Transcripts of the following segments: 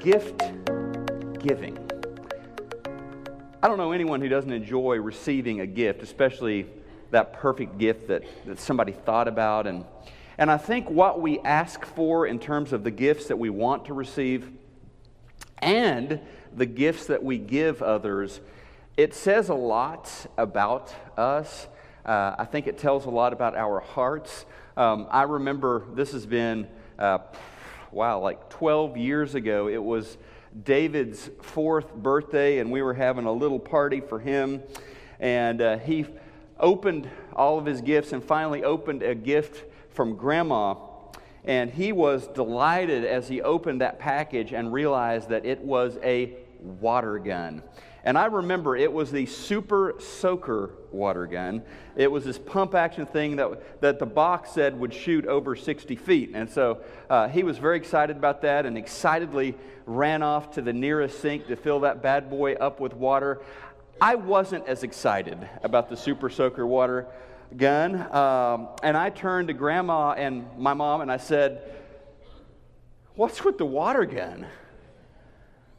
gift giving. I don't know anyone who doesn't enjoy receiving a gift, especially that perfect gift that, that somebody thought about. And, and I think what we ask for in terms of the gifts that we want to receive and the gifts that we give others, it says a lot about us. Uh, I think it tells a lot about our hearts. Um, I remember this has been, uh, wow, like 12 years ago. It was David's fourth birthday, and we were having a little party for him. And uh, he opened all of his gifts and finally opened a gift from grandma. And he was delighted as he opened that package and realized that it was a water gun. And I remember it was the Super Soaker water gun. It was this pump action thing that, that the box said would shoot over 60 feet. And so uh, he was very excited about that and excitedly ran off to the nearest sink to fill that bad boy up with water. I wasn't as excited about the Super Soaker water gun. Um, and I turned to grandma and my mom and I said, What's with the water gun?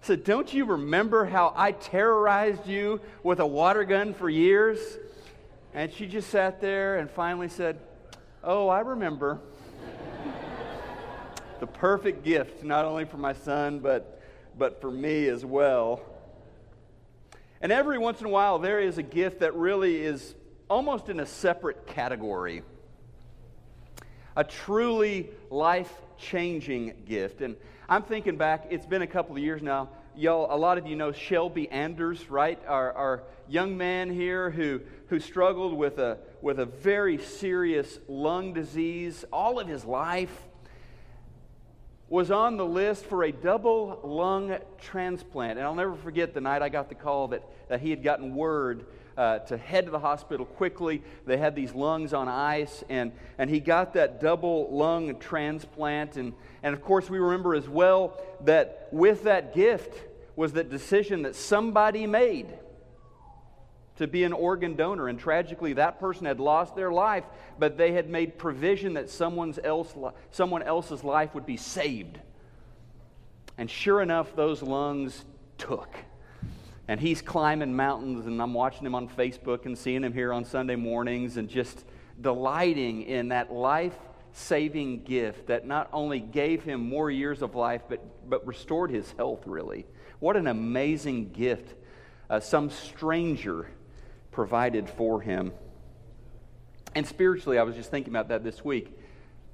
Said, Don't you remember how I terrorized you with a water gun for years? And she just sat there and finally said, Oh, I remember. the perfect gift, not only for my son, but, but for me as well. And every once in a while, there is a gift that really is almost in a separate category a truly life changing gift. And I'm thinking back, it's been a couple of years now. Y'all, a lot of you know Shelby Anders, right? Our, our young man here who, who struggled with a, with a very serious lung disease all of his life, was on the list for a double lung transplant. And I'll never forget the night I got the call that, that he had gotten word uh, to head to the hospital quickly. They had these lungs on ice, and, and he got that double lung transplant. And, and of course, we remember as well that with that gift was that decision that somebody made to be an organ donor. And tragically, that person had lost their life, but they had made provision that someone's else, someone else's life would be saved. And sure enough, those lungs took and he's climbing mountains and i'm watching him on facebook and seeing him here on sunday mornings and just delighting in that life saving gift that not only gave him more years of life but, but restored his health really what an amazing gift uh, some stranger provided for him. And spiritually i was just thinking about that this week.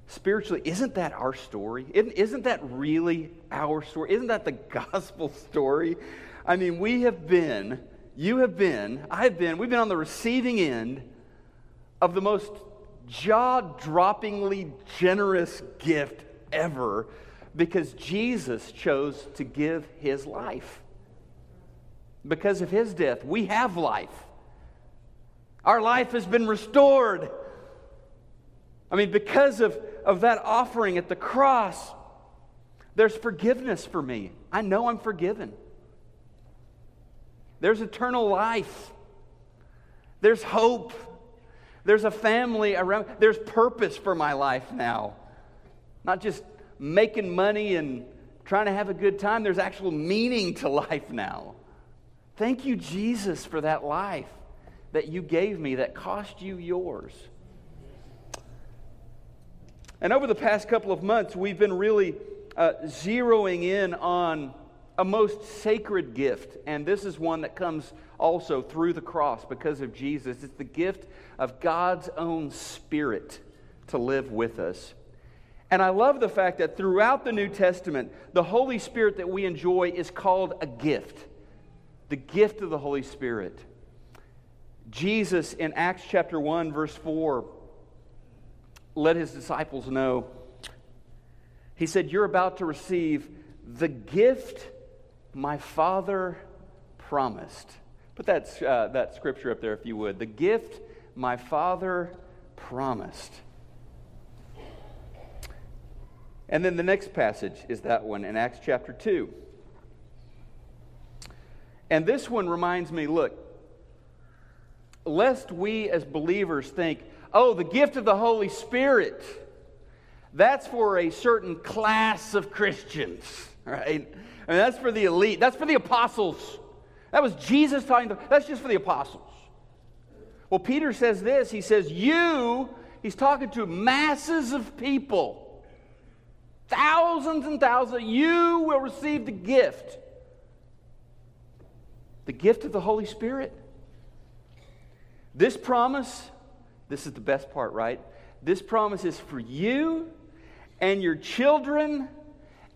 Spiritually isn't that our story? Isn't, that really our story? Isn't that the gospel story? I mean, we have been, you have been, I have been, we've been on the receiving end of the most jaw droppingly generous gift ever because Jesus chose to give his life. Because of his death, we have life. Our life has been restored. I mean, because of, of that offering at the cross, there's forgiveness for me. I know I'm forgiven. There's eternal life. There's hope. There's a family around. There's purpose for my life now. Not just making money and trying to have a good time. There's actual meaning to life now. Thank you, Jesus, for that life that you gave me that cost you yours. And over the past couple of months, we've been really uh, zeroing in on a most sacred gift, and this is one that comes also through the cross because of Jesus. It's the gift of God's own Spirit to live with us. And I love the fact that throughout the New Testament, the Holy Spirit that we enjoy is called a gift the gift of the Holy Spirit. Jesus in Acts chapter 1, verse 4, let his disciples know. He said, You're about to receive the gift my Father promised. Put that, uh, that scripture up there if you would. The gift my Father promised. And then the next passage is that one in Acts chapter 2. And this one reminds me look, lest we as believers think, oh, the gift of the Holy Spirit, that's for a certain class of Christians right? That's for the elite, that's for the apostles. That was Jesus talking, to, that's just for the apostles. Well, Peter says this he says, You, he's talking to masses of people, thousands and thousands, you will receive the gift. The gift of the Holy Spirit. This promise, this is the best part, right? This promise is for you and your children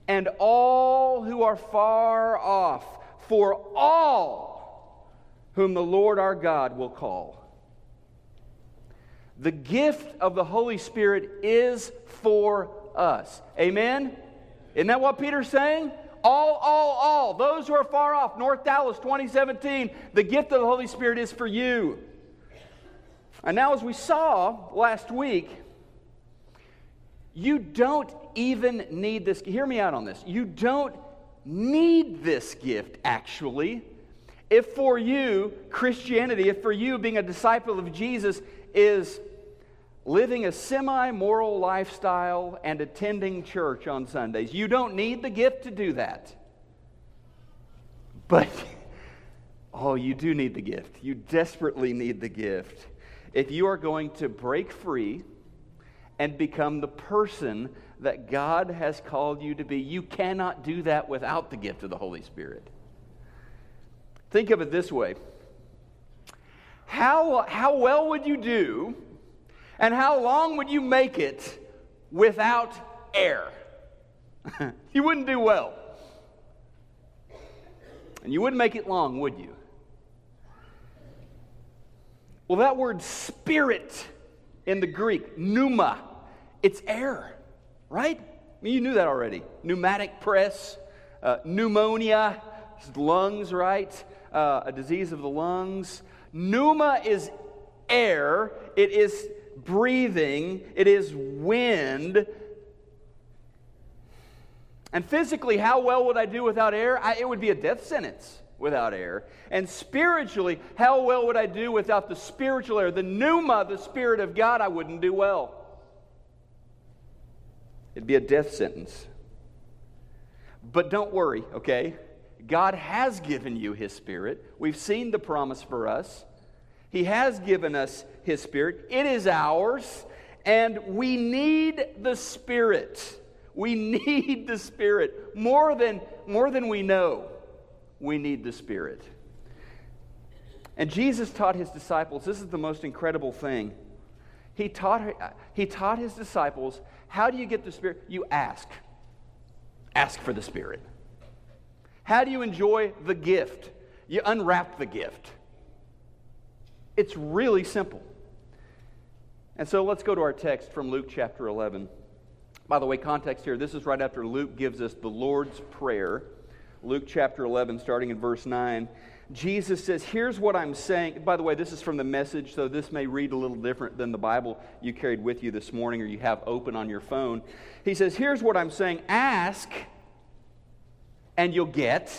and all who are far off, for all whom the Lord our God will call. The gift of the Holy Spirit is for us. Amen? Isn't that what Peter's saying? All, all, all. Those who are far off, North Dallas 2017, the gift of the Holy Spirit is for you. And now, as we saw last week, you don't even need this. Hear me out on this. You don't need this gift, actually. If for you, Christianity, if for you being a disciple of Jesus is living a semi moral lifestyle and attending church on Sundays, you don't need the gift to do that. But, oh, you do need the gift. You desperately need the gift. If you are going to break free and become the person that God has called you to be. You cannot do that without the gift of the Holy Spirit. Think of it this way how, how well would you do, and how long would you make it without air? you wouldn't do well. And you wouldn't make it long, would you? Well, that word spirit in the Greek, pneuma, it's air, right? I mean, you knew that already. Pneumatic press, uh, pneumonia, lungs, right? Uh, a disease of the lungs. Pneuma is air, it is breathing, it is wind. And physically, how well would I do without air? I, it would be a death sentence without air. And spiritually, how well would I do without the spiritual air? The pneuma, the Spirit of God, I wouldn't do well. It'd be a death sentence. But don't worry, okay? God has given you His Spirit. We've seen the promise for us. He has given us His Spirit. It is ours, and we need the Spirit. We need the Spirit more than, more than we know. We need the Spirit. And Jesus taught His disciples this is the most incredible thing. He taught, he taught His disciples how do you get the Spirit? You ask. Ask for the Spirit. How do you enjoy the gift? You unwrap the gift. It's really simple. And so let's go to our text from Luke chapter 11. By the way, context here, this is right after Luke gives us the Lord's Prayer. Luke chapter 11, starting in verse 9. Jesus says, Here's what I'm saying. By the way, this is from the message, so this may read a little different than the Bible you carried with you this morning or you have open on your phone. He says, Here's what I'm saying ask and you'll get,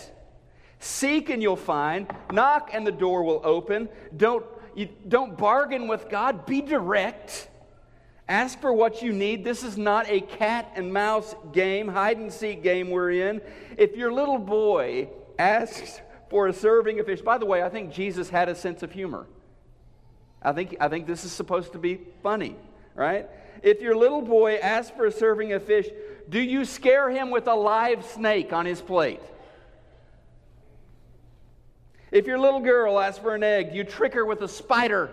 seek and you'll find, knock and the door will open. Don't, you, don't bargain with God, be direct. Ask for what you need. This is not a cat and mouse game, hide and seek game we're in. If your little boy asks for a serving of fish. By the way, I think Jesus had a sense of humor. I think, I think this is supposed to be funny, right? If your little boy asks for a serving of fish, do you scare him with a live snake on his plate? If your little girl asks for an egg, you trick her with a spider.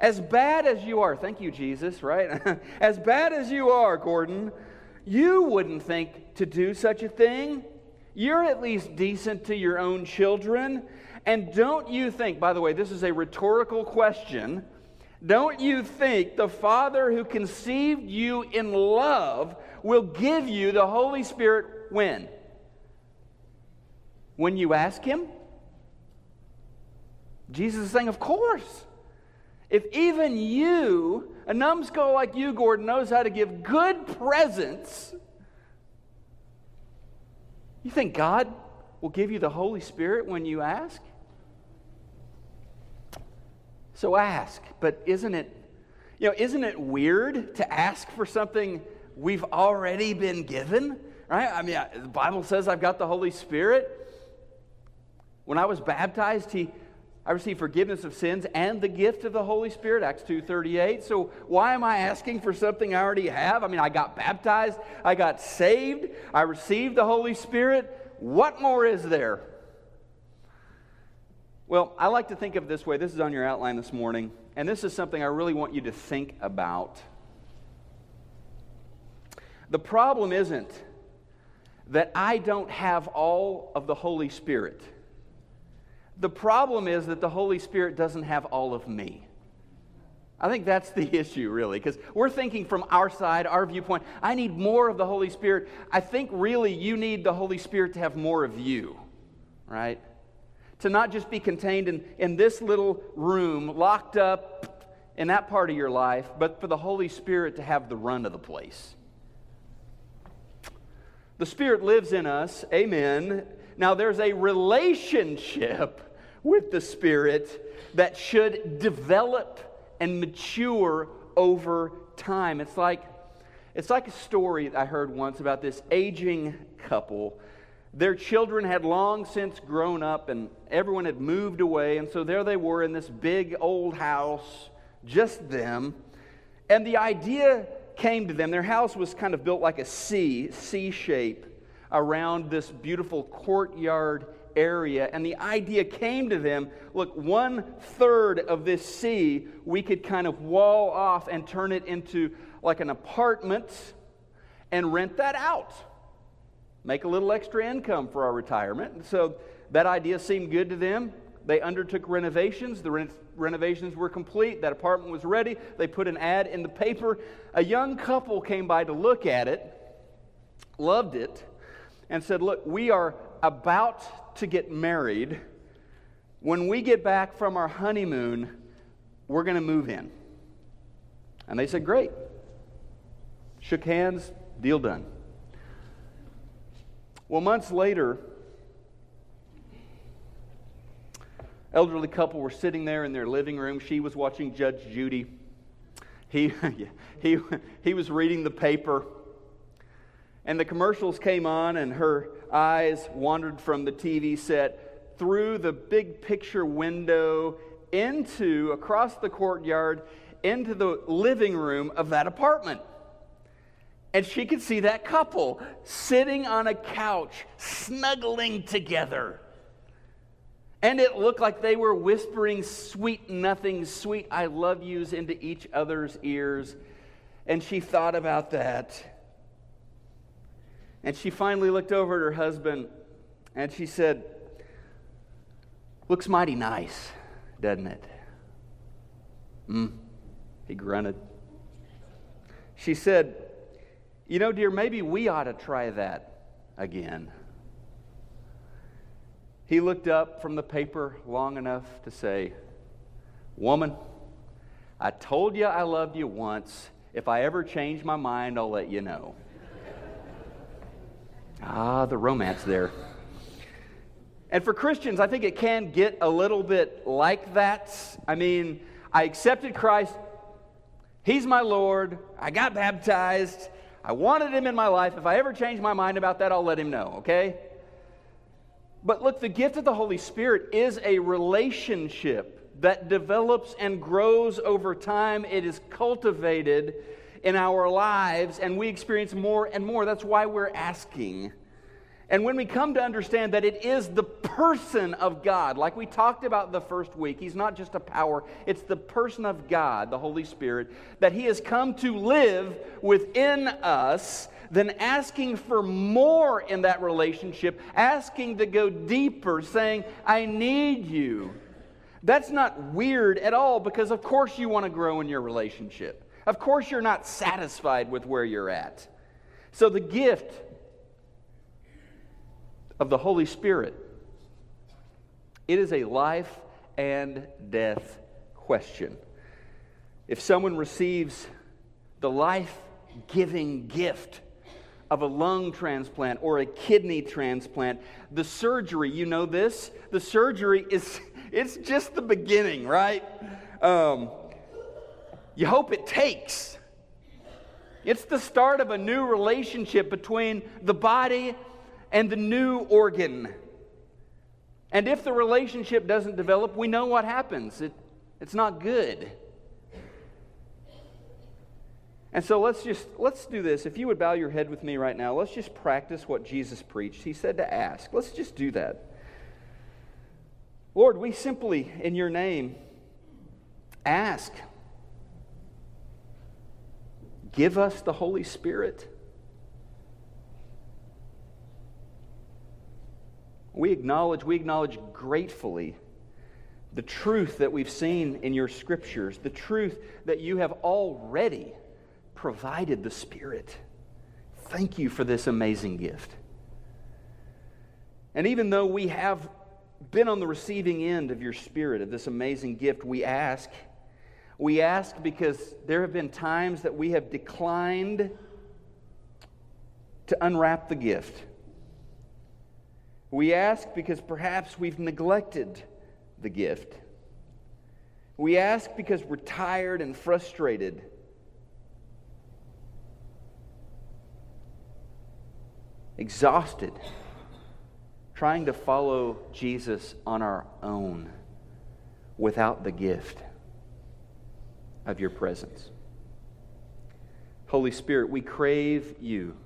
As bad as you are, thank you, Jesus, right? as bad as you are, Gordon, you wouldn't think to do such a thing. You're at least decent to your own children. And don't you think, by the way, this is a rhetorical question. Don't you think the Father who conceived you in love will give you the Holy Spirit when? When you ask Him? Jesus is saying, Of course. If even you, a numbskull like you, Gordon, knows how to give good presents, you think God will give you the Holy Spirit when you ask? So ask, but isn't it you know, isn't it weird to ask for something we've already been given? right? I mean, the Bible says I've got the Holy Spirit. When I was baptized, he, I receive forgiveness of sins and the gift of the Holy Spirit, Acts 2.38. So why am I asking for something I already have? I mean, I got baptized, I got saved, I received the Holy Spirit. What more is there? Well, I like to think of this way. This is on your outline this morning, and this is something I really want you to think about. The problem isn't that I don't have all of the Holy Spirit. The problem is that the Holy Spirit doesn't have all of me. I think that's the issue, really, because we're thinking from our side, our viewpoint. I need more of the Holy Spirit. I think really you need the Holy Spirit to have more of you, right? To not just be contained in, in this little room, locked up in that part of your life, but for the Holy Spirit to have the run of the place. The Spirit lives in us, amen. Now, there's a relationship with the Spirit that should develop and mature over time. It's like, it's like a story I heard once about this aging couple. Their children had long since grown up and everyone had moved away, and so there they were in this big old house, just them. And the idea came to them. Their house was kind of built like a C, C shape, around this beautiful courtyard area. And the idea came to them look, one third of this C we could kind of wall off and turn it into like an apartment and rent that out. Make a little extra income for our retirement. And so that idea seemed good to them. They undertook renovations. The renovations were complete. That apartment was ready. They put an ad in the paper. A young couple came by to look at it, loved it, and said, Look, we are about to get married. When we get back from our honeymoon, we're going to move in. And they said, Great. Shook hands, deal done. Well, months later, elderly couple were sitting there in their living room. She was watching Judge Judy. He, he, he was reading the paper. And the commercials came on, and her eyes wandered from the TV set through the big picture window into, across the courtyard, into the living room of that apartment. And she could see that couple sitting on a couch, snuggling together. And it looked like they were whispering sweet nothings, sweet I love yous into each other's ears. And she thought about that. And she finally looked over at her husband and she said, Looks mighty nice, doesn't it? Hmm. He grunted. She said, You know, dear, maybe we ought to try that again. He looked up from the paper long enough to say, Woman, I told you I loved you once. If I ever change my mind, I'll let you know. Ah, the romance there. And for Christians, I think it can get a little bit like that. I mean, I accepted Christ, He's my Lord, I got baptized, I wanted Him in my life. If I ever change my mind about that, I'll let Him know, okay? But look, the gift of the Holy Spirit is a relationship that develops and grows over time. It is cultivated in our lives, and we experience more and more. That's why we're asking. And when we come to understand that it is the person of God, like we talked about the first week, He's not just a power, it's the person of God, the Holy Spirit, that He has come to live within us, then asking for more in that relationship, asking to go deeper, saying, I need you. That's not weird at all because, of course, you want to grow in your relationship. Of course, you're not satisfied with where you're at. So, the gift of the Holy Spirit, it is a life and death question. If someone receives the life giving gift of a lung transplant or a kidney transplant, the surgery, you know this? The surgery is, it's just the beginning, right? Um, you hope it takes. It's the start of a new relationship between the body and the new organ. And if the relationship doesn't develop, we know what happens. It, it's not good. And so let's just let's do this. If you would bow your head with me right now, let's just practice what Jesus preached. He said to ask. Let's just do that. Lord, we simply in your name ask. Give us the Holy Spirit. We acknowledge, we acknowledge gratefully the truth that we've seen in your scriptures, the truth that you have already provided the Spirit. Thank you for this amazing gift. And even though we have been on the receiving end of your Spirit, of this amazing gift, we ask, we ask because there have been times that we have declined to unwrap the gift. We ask because perhaps we've neglected the gift. We ask because we're tired and frustrated exhausted, trying to follow Jesus on our own without the gift of your presence. Holy Spirit, we crave you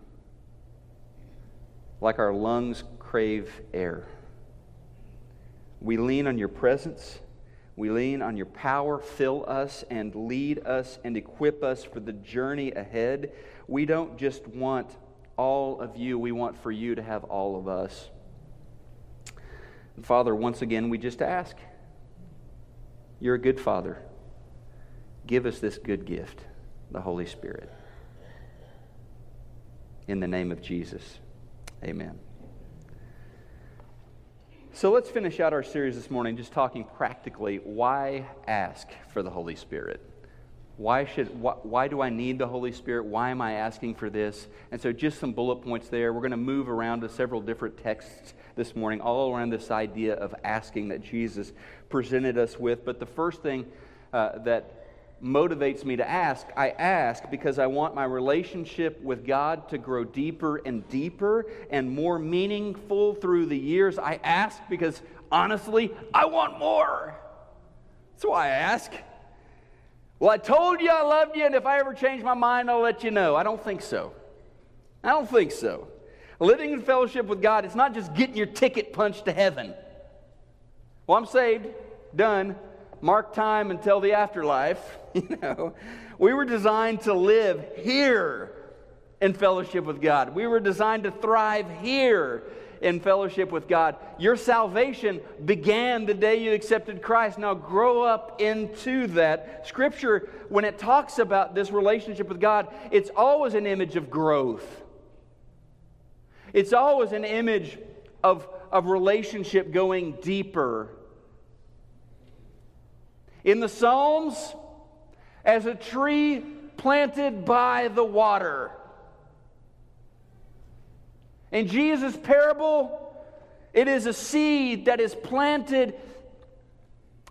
like our lungs crave air. We lean on your presence. We lean on your power. Fill us and lead us and equip us for the journey ahead. We don't just want all of you. We want for you to have all of us. And Father, once again, we just ask. You're a good Father. Give us this good gift, the Holy Spirit. In the name of Jesus, amen. So let's finish out our series this morning just talking practically why ask for the Holy Spirit? Why, should, why, why, do I need the Holy Spirit? Why am I asking for this? And so, just some bullet points there. We're going to move around to several different texts this morning, all around this idea of asking that Jesus presented us with. But the first thing uh, that motivates me to ask, I ask because I want my relationship with God to grow deeper and deeper and more meaningful through the years. I ask because, honestly, I want more. That's why I ask. Well, I told you I loved you, and if I ever change my mind, I'll let you know. I don't think so. I don't think so. Living in fellowship with God, it's not just getting your ticket punched to heaven. Well, I'm saved, done, mark time until the afterlife. You know, we were designed to live here in fellowship with God. We were designed to thrive here in fellowship with God. Your salvation began the day you accepted Christ. Now grow up into that. Scripture, when it talks about this relationship with God, it's always an image of growth. It's always an image of, of relationship going deeper. In the Psalms, as a tree planted by the water. In Jesus' parable, it is a seed that is planted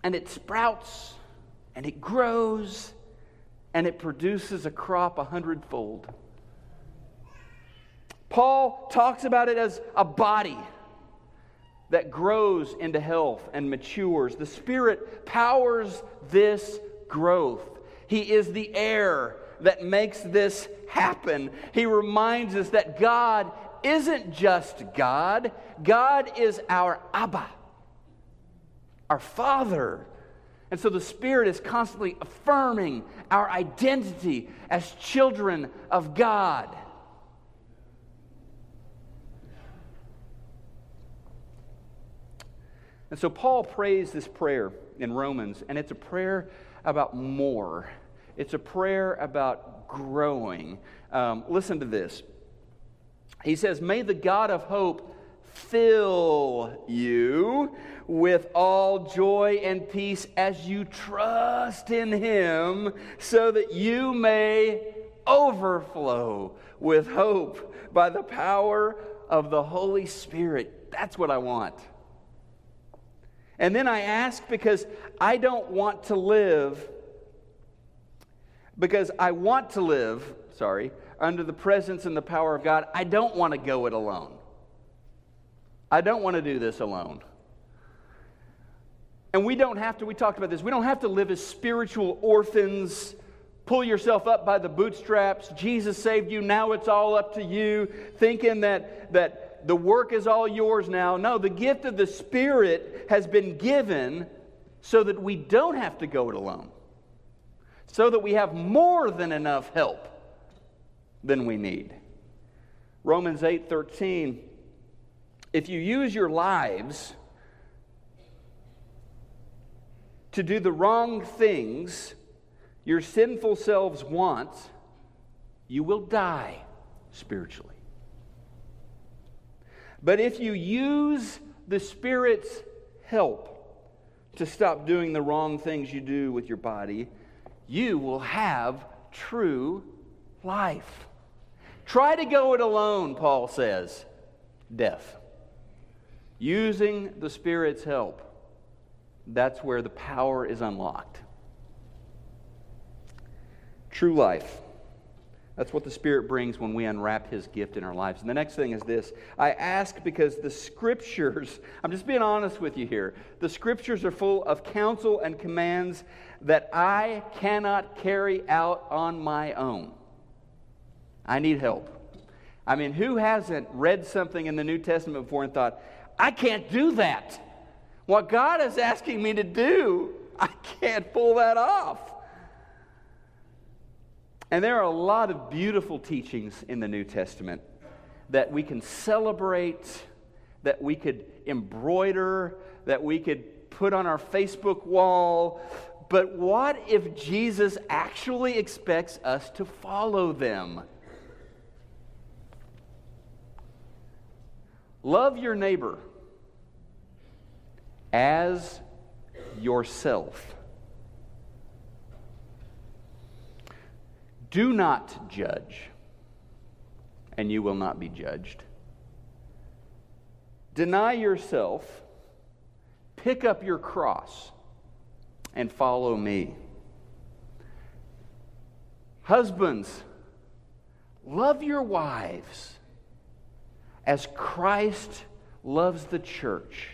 and it sprouts and it grows and it produces a crop a hundredfold. Paul talks about it as a body that grows into health and matures. The Spirit powers this growth. He is the air that makes this happen. He reminds us that God isn't just God, God is our Abba, our Father. And so the Spirit is constantly affirming our identity as children of God. And so Paul prays this prayer in Romans, and it's a prayer about more. It's a prayer about growing. Um, listen to this. He says, May the God of hope fill you with all joy and peace as you trust in him, so that you may overflow with hope by the power of the Holy Spirit. That's what I want. And then I ask because I don't want to live, because I want to live, sorry, under the presence and the power of God, I don't want to go it alone. I don't want to do this alone. And we don't have to, we talked about this, we don't have to live as spiritual orphans. Pull yourself up by the bootstraps. Jesus saved you. Now it's all up to you. Thinking that, that the work is all yours now. No, the gift of the Spirit has been given so that we don't have to go it alone, so that we have more than enough help than we need. Romans 8 13. If you use your lives to do the wrong things your sinful selves want, you will die spiritually. But if you use the Spirit's help to stop doing the wrong things you do with your body, you will have true life. Try to go it alone, Paul says. Death. Using the Spirit's help, that's where the power is unlocked. True life. That's what the Spirit brings when we unwrap His gift in our lives. And the next thing is this I ask because the Scriptures, I'm just being honest with you here, the Scriptures are full of counsel and commands that I cannot carry out on my own. I need help. I mean, who hasn't read something in the New Testament before and thought, I can't do that? What God is asking me to do, I can't pull that off. And there are a lot of beautiful teachings in the New Testament that we can celebrate, that we could embroider, that we could put on our Facebook wall. But what if Jesus actually expects us to follow them? Love your neighbor as yourself. Do not judge, and you will not be judged. Deny yourself, pick up your cross, and follow me. Husbands, love your wives as Christ loves the church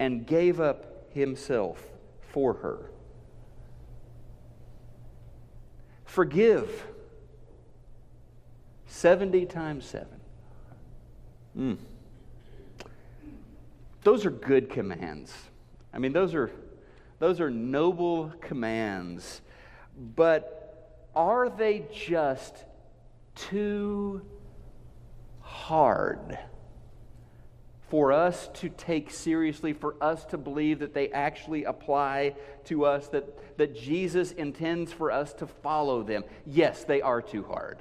and gave up himself for her. Forgive 70 times 7. Mm. Those are good commands. I mean, those are, those are noble commands. But are they just too hard? For us to take seriously, for us to believe that they actually apply to us, that, that Jesus intends for us to follow them. Yes, they are too hard.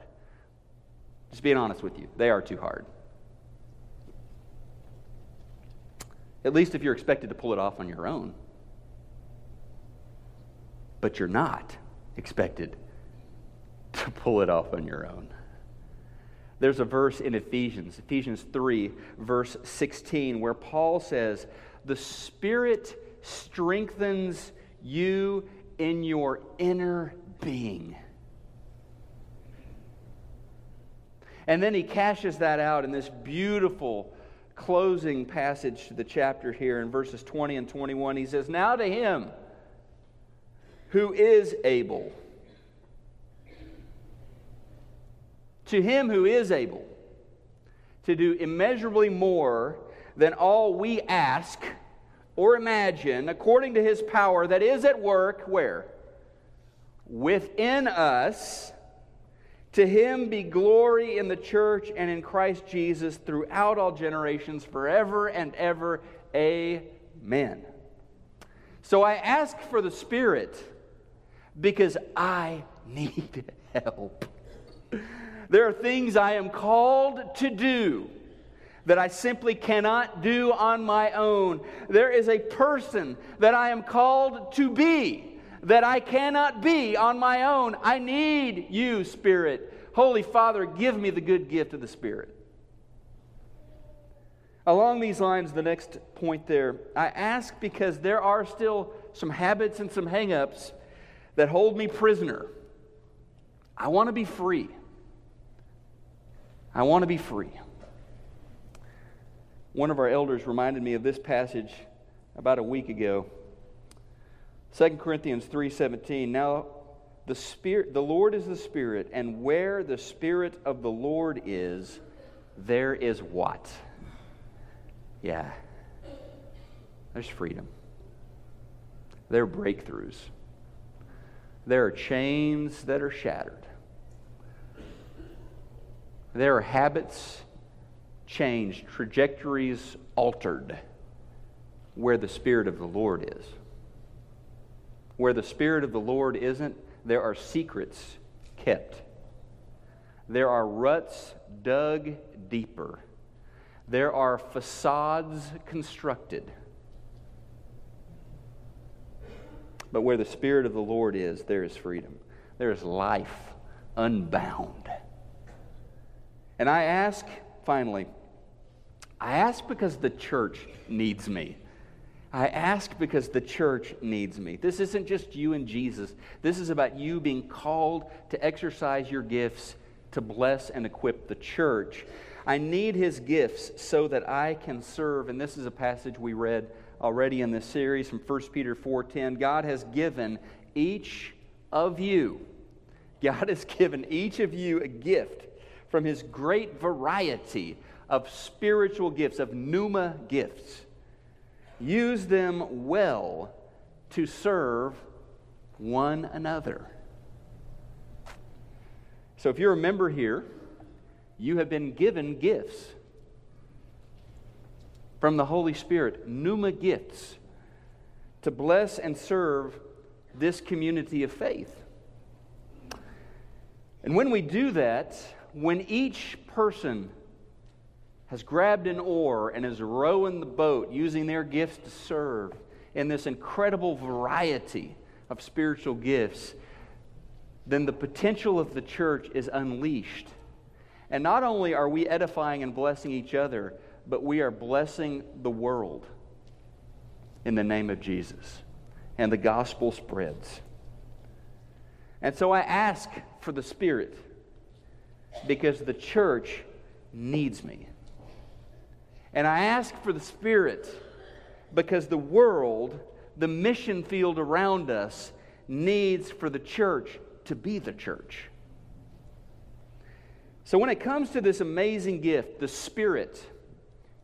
Just being honest with you, they are too hard. At least if you're expected to pull it off on your own. But you're not expected to pull it off on your own. There's a verse in Ephesians, Ephesians 3, verse 16, where Paul says, The Spirit strengthens you in your inner being. And then he cashes that out in this beautiful closing passage to the chapter here in verses 20 and 21. He says, Now to him who is able to him who is able to do immeasurably more than all we ask or imagine, according to his power that is at work, where? Within us. To him be glory in the church and in Christ Jesus throughout all generations, forever and ever. Amen. So I ask for the Spirit because I need help. There are things I am called to do that I simply cannot do on my own. There is a person that I am called to be that I cannot be on my own. I need you, Spirit. Holy Father, give me the good gift of the Spirit. Along these lines, the next point there, I ask because there are still some habits and some hangups that hold me prisoner. I want to be free. I want to be free. One of our elders reminded me of this passage about a week ago. 2 Corinthians 3:17 Now the spirit the Lord is the spirit and where the spirit of the Lord is there is what? Yeah. There's freedom. There are breakthroughs. There are chains that are shattered. There are habits changed, trajectories altered where the Spirit of the Lord is. Where the Spirit of the Lord isn't, there are secrets kept. There are ruts dug deeper. There are facades constructed. But where the Spirit of the Lord is, there is freedom. There is life unbound. And I ask, finally, I ask because the church needs me. I ask because the church needs me. This isn't just you and Jesus. This is about you being called to exercise your gifts to bless and equip the church. I need his gifts so that I can serve. And this is a passage we read already in this series from 1 Peter 4:10. God has given each of you God has given each of you a gift from his great variety of spiritual gifts, of pneuma gifts. Use them well to serve one another. So if you're a member here, you have been given gifts from the Holy Spirit, pneuma gifts, to bless and serve this community of faith. And when we do that, when each person has grabbed an oar and is rowing the boat using their gifts to serve in this incredible variety of spiritual gifts, then the potential of the church is unleashed. And not only are we edifying and blessing each other, but we are blessing the world in the name of Jesus. And the gospel spreads. And so I ask for the Spirit because the church needs me. And I ask for the Spirit because the world, the mission field around us, needs for the church to be the church. So when it comes to this amazing gift, the Spirit,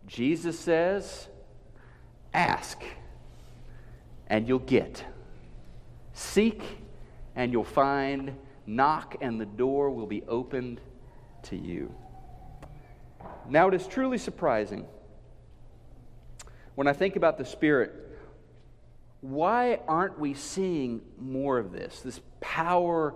Jesus says, ask and you'll get. Seek and you'll find. Knock and the door will be opened to you. Now, it is truly surprising when I think about the Spirit. Why aren't we seeing more of this? This power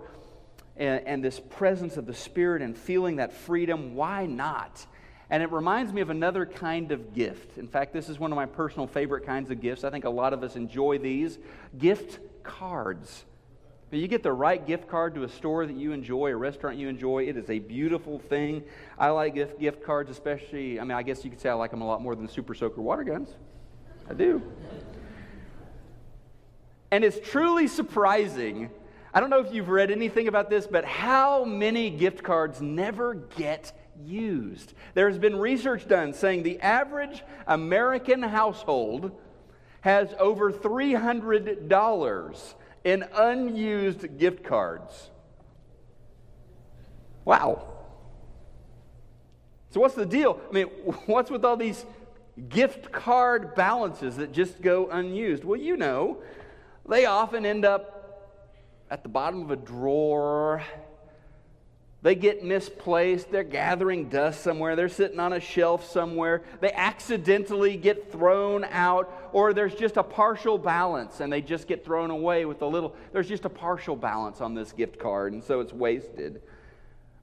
and, and, this presence of the Spirit and feeling that freedom. Why not? And it reminds me of another kind of gift. In fact, this is one of my personal favorite kinds of gifts. I think a lot of us enjoy these gift cards. But you get the right gift card to a store that you enjoy, a restaurant you enjoy. It is a beautiful thing. I like gift, gift cards, especially. I mean, I guess you could say I like them a lot more than Super Soaker water guns. I do. And it's truly surprising. I don't know if you've read anything about this, but how many gift cards never get used? There's been research done saying the average American household has over $300 in unused gift cards. Wow. So, what's the deal? I mean, what's with all these gift card balances that just go unused? Well, you know, they often end up at the bottom of a drawer they get misplaced. They're gathering dust somewhere. They're sitting on a shelf somewhere. They accidentally get thrown out, or there's just a partial balance and they just get thrown away with a little. There's just a partial balance on this gift card, and so it's wasted.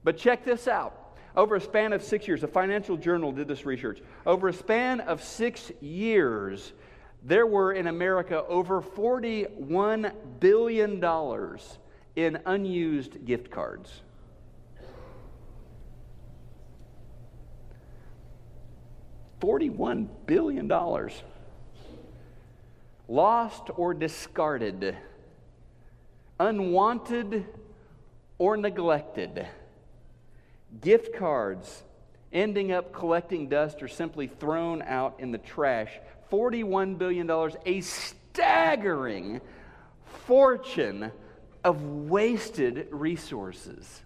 But check this out. Over a span of six years, a financial journal did this research. Over a span of six years, there were in America over $41 billion in unused gift cards. $41 billion. Lost or discarded, unwanted or neglected. Gift cards ending up collecting dust or simply thrown out in the trash. $41 billion, a staggering fortune of wasted resources.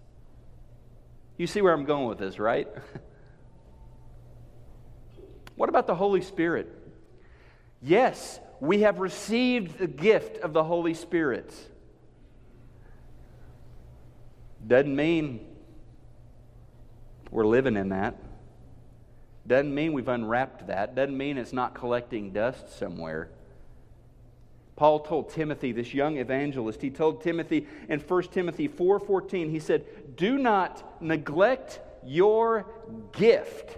You see where I'm going with this, right? what about the Holy Spirit? Yes, we have received the gift of the Holy Spirit. Doesn't mean we're living in that. Doesn't mean we've unwrapped that. Doesn't mean it's not collecting dust somewhere. Paul told Timothy, this young evangelist, he told Timothy in 1 Timothy 4:14, he said, "Do not neglect your gift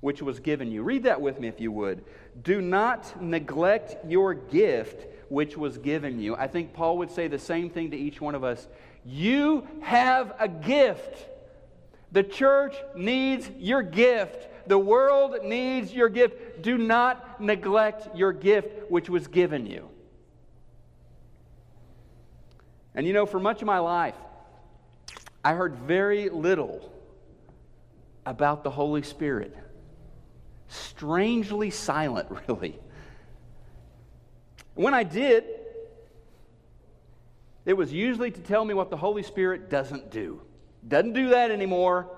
which was given you." Read that with me if you would. Do not neglect your gift which was given you. I think Paul would say the same thing to each one of us. You have a gift. The church needs your gift. The world needs your gift. Do not neglect your gift which was given you. And you know, for much of my life, I heard very little about the Holy Spirit. Strangely silent, really. When I did, it was usually to tell me what the Holy Spirit doesn't do. Doesn't do that anymore.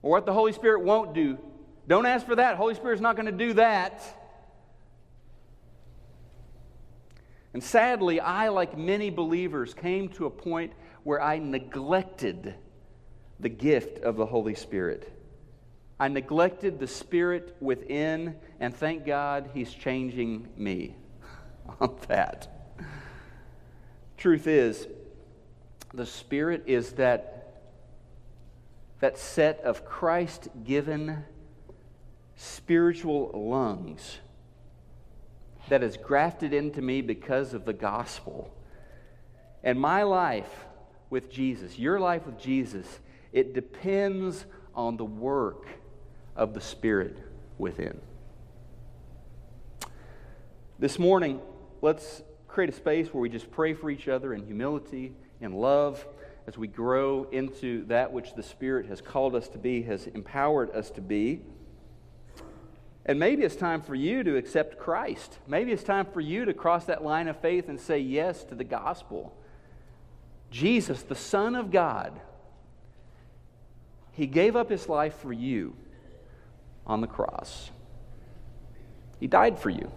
Or what the Holy Spirit won't do. Don't ask for that. Holy Spirit's not going to do that. And sadly, I, like many believers, came to a point where I neglected the gift of the Holy Spirit. I neglected the Spirit within, and thank God He's changing me on that. Truth is, the Spirit is that, that set of Christ given spiritual lungs that is grafted into me because of the gospel. And my life with Jesus, your life with Jesus, it depends on the work of the Spirit within. This morning, let's create a space where we just pray for each other in humility, in love, as we grow into that which the Spirit has called us to be, has empowered us to be. And maybe it's time for you to accept Christ. Maybe it's time for you to cross that line of faith and say yes to the gospel. Jesus, the Son of God, He gave up His life for you on the cross. He died for you.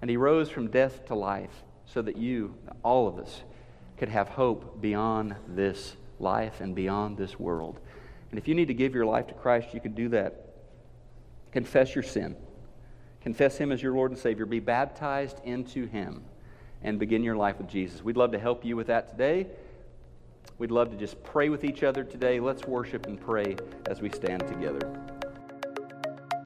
And he rose from death to life so that you, all of us, could have hope beyond this life and beyond this world. And if you need to give your life to Christ, you could do that. Confess your sin. Confess Him as your Lord and Savior. Be baptized into Him and begin your life with Jesus. We'd love to help you with that today. We'd love to just pray with each other today. Let's worship and pray as we stand together.